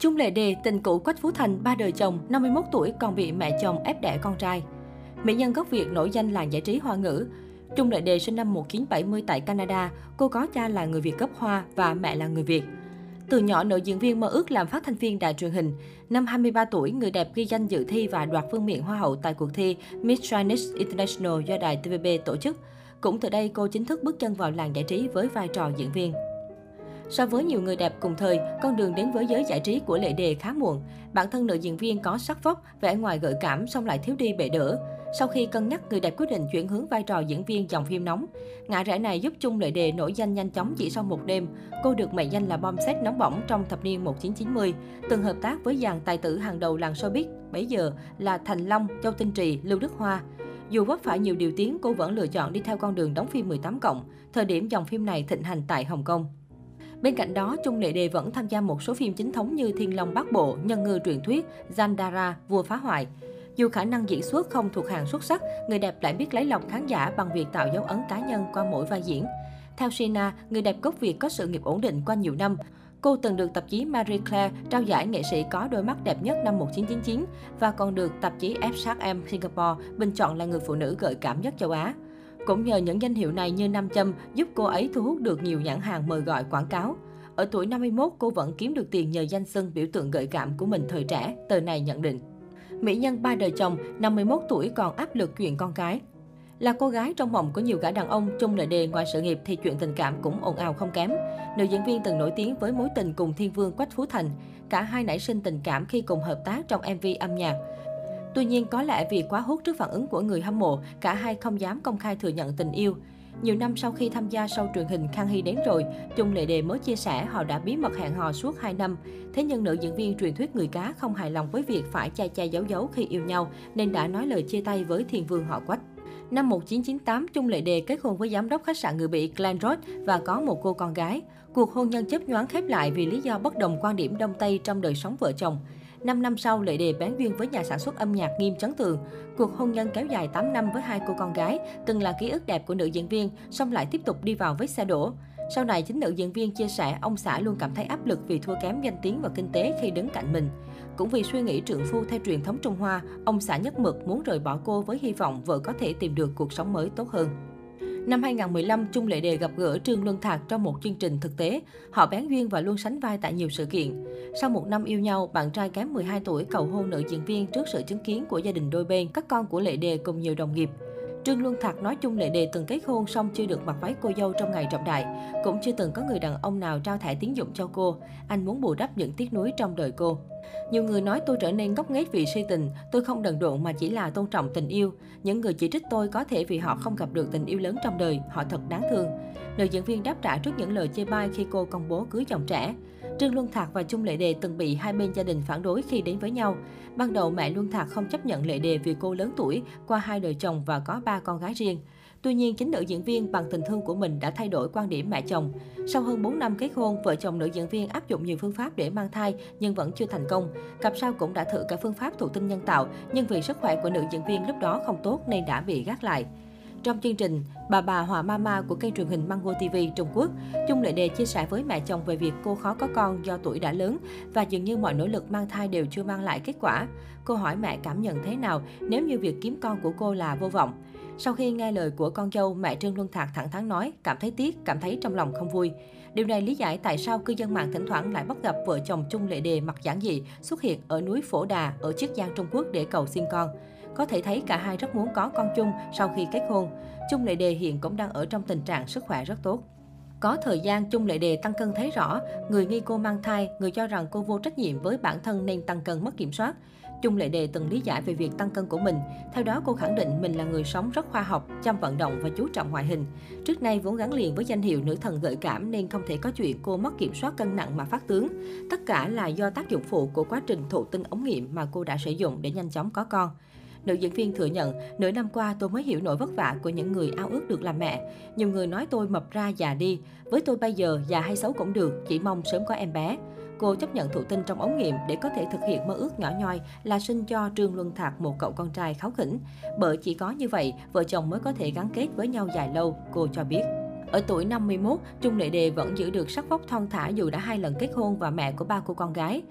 Chung Lệ Đề, tình cũ Quách Phú Thành, ba đời chồng, 51 tuổi còn bị mẹ chồng ép đẻ con trai. Mỹ nhân gốc Việt nổi danh làng giải trí hoa ngữ. Trung Lệ Đề sinh năm 1970 tại Canada, cô có cha là người Việt gốc Hoa và mẹ là người Việt. Từ nhỏ, nữ diễn viên mơ ước làm phát thanh viên đài truyền hình. Năm 23 tuổi, người đẹp ghi danh dự thi và đoạt vương miện Hoa hậu tại cuộc thi Miss Chinese International do đài TVB tổ chức. Cũng từ đây, cô chính thức bước chân vào làng giải trí với vai trò diễn viên. So với nhiều người đẹp cùng thời, con đường đến với giới giải trí của Lệ Đề khá muộn. Bản thân nữ diễn viên có sắc vóc, vẻ ngoài gợi cảm song lại thiếu đi bệ đỡ. Sau khi cân nhắc, người đẹp quyết định chuyển hướng vai trò diễn viên dòng phim nóng. Ngã rẽ này giúp Chung Lệ Đề nổi danh nhanh chóng chỉ sau một đêm. Cô được mệnh danh là bom xét nóng bỏng trong thập niên 1990, từng hợp tác với dàn tài tử hàng đầu làng showbiz bấy giờ là Thành Long, Châu Tinh Trì, Lưu Đức Hoa. Dù vấp phải nhiều điều tiếng, cô vẫn lựa chọn đi theo con đường đóng phim 18 cộng, thời điểm dòng phim này thịnh hành tại Hồng Kông. Bên cạnh đó, Trung Lệ Đề vẫn tham gia một số phim chính thống như Thiên Long Bắc Bộ, Nhân ngư truyền thuyết, Zandara, Vua phá hoại. Dù khả năng diễn xuất không thuộc hàng xuất sắc, người đẹp lại biết lấy lòng khán giả bằng việc tạo dấu ấn cá nhân qua mỗi vai diễn. Theo Sina, người đẹp gốc Việt có sự nghiệp ổn định qua nhiều năm. Cô từng được tạp chí Marie Claire trao giải nghệ sĩ có đôi mắt đẹp nhất năm 1999 và còn được tạp chí F Singapore bình chọn là người phụ nữ gợi cảm nhất châu Á. Cũng nhờ những danh hiệu này như nam châm giúp cô ấy thu hút được nhiều nhãn hàng mời gọi quảng cáo. Ở tuổi 51, cô vẫn kiếm được tiền nhờ danh xưng biểu tượng gợi cảm của mình thời trẻ, tờ này nhận định. Mỹ nhân ba đời chồng, 51 tuổi còn áp lực chuyện con cái. Là cô gái trong mộng của nhiều gã đàn ông, chung lời Đề ngoài sự nghiệp thì chuyện tình cảm cũng ồn ào không kém. Nữ diễn viên từng nổi tiếng với mối tình cùng thiên vương Quách Phú Thành. Cả hai nảy sinh tình cảm khi cùng hợp tác trong MV âm nhạc. Tuy nhiên, có lẽ vì quá hút trước phản ứng của người hâm mộ, cả hai không dám công khai thừa nhận tình yêu. Nhiều năm sau khi tham gia show truyền hình Khang Hy đến rồi, Chung Lệ Đề mới chia sẻ họ đã bí mật hẹn hò suốt 2 năm. Thế nhưng nữ diễn viên truyền thuyết người cá không hài lòng với việc phải chai chai giấu giấu khi yêu nhau, nên đã nói lời chia tay với thiên vương họ Quách. Năm 1998, Chung Lệ Đề kết hôn với giám đốc khách sạn người Bỉ Glenn Ross và có một cô con gái. Cuộc hôn nhân chấp nhoáng khép lại vì lý do bất đồng quan điểm Đông Tây trong đời sống vợ chồng. 5 năm sau, Lệ Đề bán duyên với nhà sản xuất âm nhạc Nghiêm Chấn Tường. Cuộc hôn nhân kéo dài 8 năm với hai cô con gái, từng là ký ức đẹp của nữ diễn viên, song lại tiếp tục đi vào vết xe đổ. Sau này, chính nữ diễn viên chia sẻ ông xã luôn cảm thấy áp lực vì thua kém danh tiếng và kinh tế khi đứng cạnh mình. Cũng vì suy nghĩ trượng phu theo truyền thống Trung Hoa, ông xã nhất mực muốn rời bỏ cô với hy vọng vợ có thể tìm được cuộc sống mới tốt hơn. Năm 2015, Chung Lệ Đề gặp gỡ Trương Luân Thạc trong một chương trình thực tế. Họ bén duyên và luôn sánh vai tại nhiều sự kiện. Sau một năm yêu nhau, bạn trai kém 12 tuổi cầu hôn nữ diễn viên trước sự chứng kiến của gia đình đôi bên, các con của Lệ Đề cùng nhiều đồng nghiệp. Trương Luân Thạc nói chung Lệ Đề từng kết hôn xong chưa được mặc váy cô dâu trong ngày trọng đại. Cũng chưa từng có người đàn ông nào trao thẻ tín dụng cho cô. Anh muốn bù đắp những tiếc nuối trong đời cô. Nhiều người nói tôi trở nên ngốc nghếch vì si tình, tôi không đần độn mà chỉ là tôn trọng tình yêu. Những người chỉ trích tôi có thể vì họ không gặp được tình yêu lớn trong đời, họ thật đáng thương. Nữ diễn viên đáp trả trước những lời chê bai khi cô công bố cưới chồng trẻ. Trương Luân Thạc và Chung Lệ Đề từng bị hai bên gia đình phản đối khi đến với nhau. Ban đầu mẹ Luân Thạc không chấp nhận Lệ Đề vì cô lớn tuổi, qua hai đời chồng và có ba con gái riêng. Tuy nhiên, chính nữ diễn viên bằng tình thương của mình đã thay đổi quan điểm mẹ chồng. Sau hơn 4 năm kết hôn, vợ chồng nữ diễn viên áp dụng nhiều phương pháp để mang thai nhưng vẫn chưa thành công. Cặp sau cũng đã thử cả phương pháp thụ tinh nhân tạo, nhưng vì sức khỏe của nữ diễn viên lúc đó không tốt nên đã bị gác lại. Trong chương trình Bà bà Hòa Mama của kênh truyền hình Mango TV Trung Quốc, Chung Lệ Đề chia sẻ với mẹ chồng về việc cô khó có con do tuổi đã lớn và dường như mọi nỗ lực mang thai đều chưa mang lại kết quả. Cô hỏi mẹ cảm nhận thế nào nếu như việc kiếm con của cô là vô vọng. Sau khi nghe lời của con dâu, mẹ Trương Luân Thạc thẳng thắn nói, cảm thấy tiếc, cảm thấy trong lòng không vui. Điều này lý giải tại sao cư dân mạng thỉnh thoảng lại bắt gặp vợ chồng Chung Lệ Đề mặc giản dị xuất hiện ở núi Phổ Đà ở Chiết Giang Trung Quốc để cầu xin con. Có thể thấy cả hai rất muốn có con chung sau khi kết hôn. Chung Lệ Đề hiện cũng đang ở trong tình trạng sức khỏe rất tốt. Có thời gian Chung Lệ Đề tăng cân thấy rõ, người nghi cô mang thai, người cho rằng cô vô trách nhiệm với bản thân nên tăng cân mất kiểm soát. Chung Lệ Đề từng lý giải về việc tăng cân của mình. Theo đó, cô khẳng định mình là người sống rất khoa học, chăm vận động và chú trọng ngoại hình. Trước nay vốn gắn liền với danh hiệu nữ thần gợi cảm nên không thể có chuyện cô mất kiểm soát cân nặng mà phát tướng. Tất cả là do tác dụng phụ của quá trình thụ tinh ống nghiệm mà cô đã sử dụng để nhanh chóng có con. Nữ diễn viên thừa nhận, nửa năm qua tôi mới hiểu nỗi vất vả của những người ao ước được làm mẹ. Nhiều người nói tôi mập ra già đi. Với tôi bây giờ, già hay xấu cũng được, chỉ mong sớm có em bé. Cô chấp nhận thụ tinh trong ống nghiệm để có thể thực hiện mơ ước nhỏ nhoi là sinh cho Trương Luân Thạc một cậu con trai kháo khỉnh. Bởi chỉ có như vậy, vợ chồng mới có thể gắn kết với nhau dài lâu, cô cho biết. Ở tuổi 51, Trung Lệ Đề vẫn giữ được sắc vóc thon thả dù đã hai lần kết hôn và mẹ của ba cô con gái.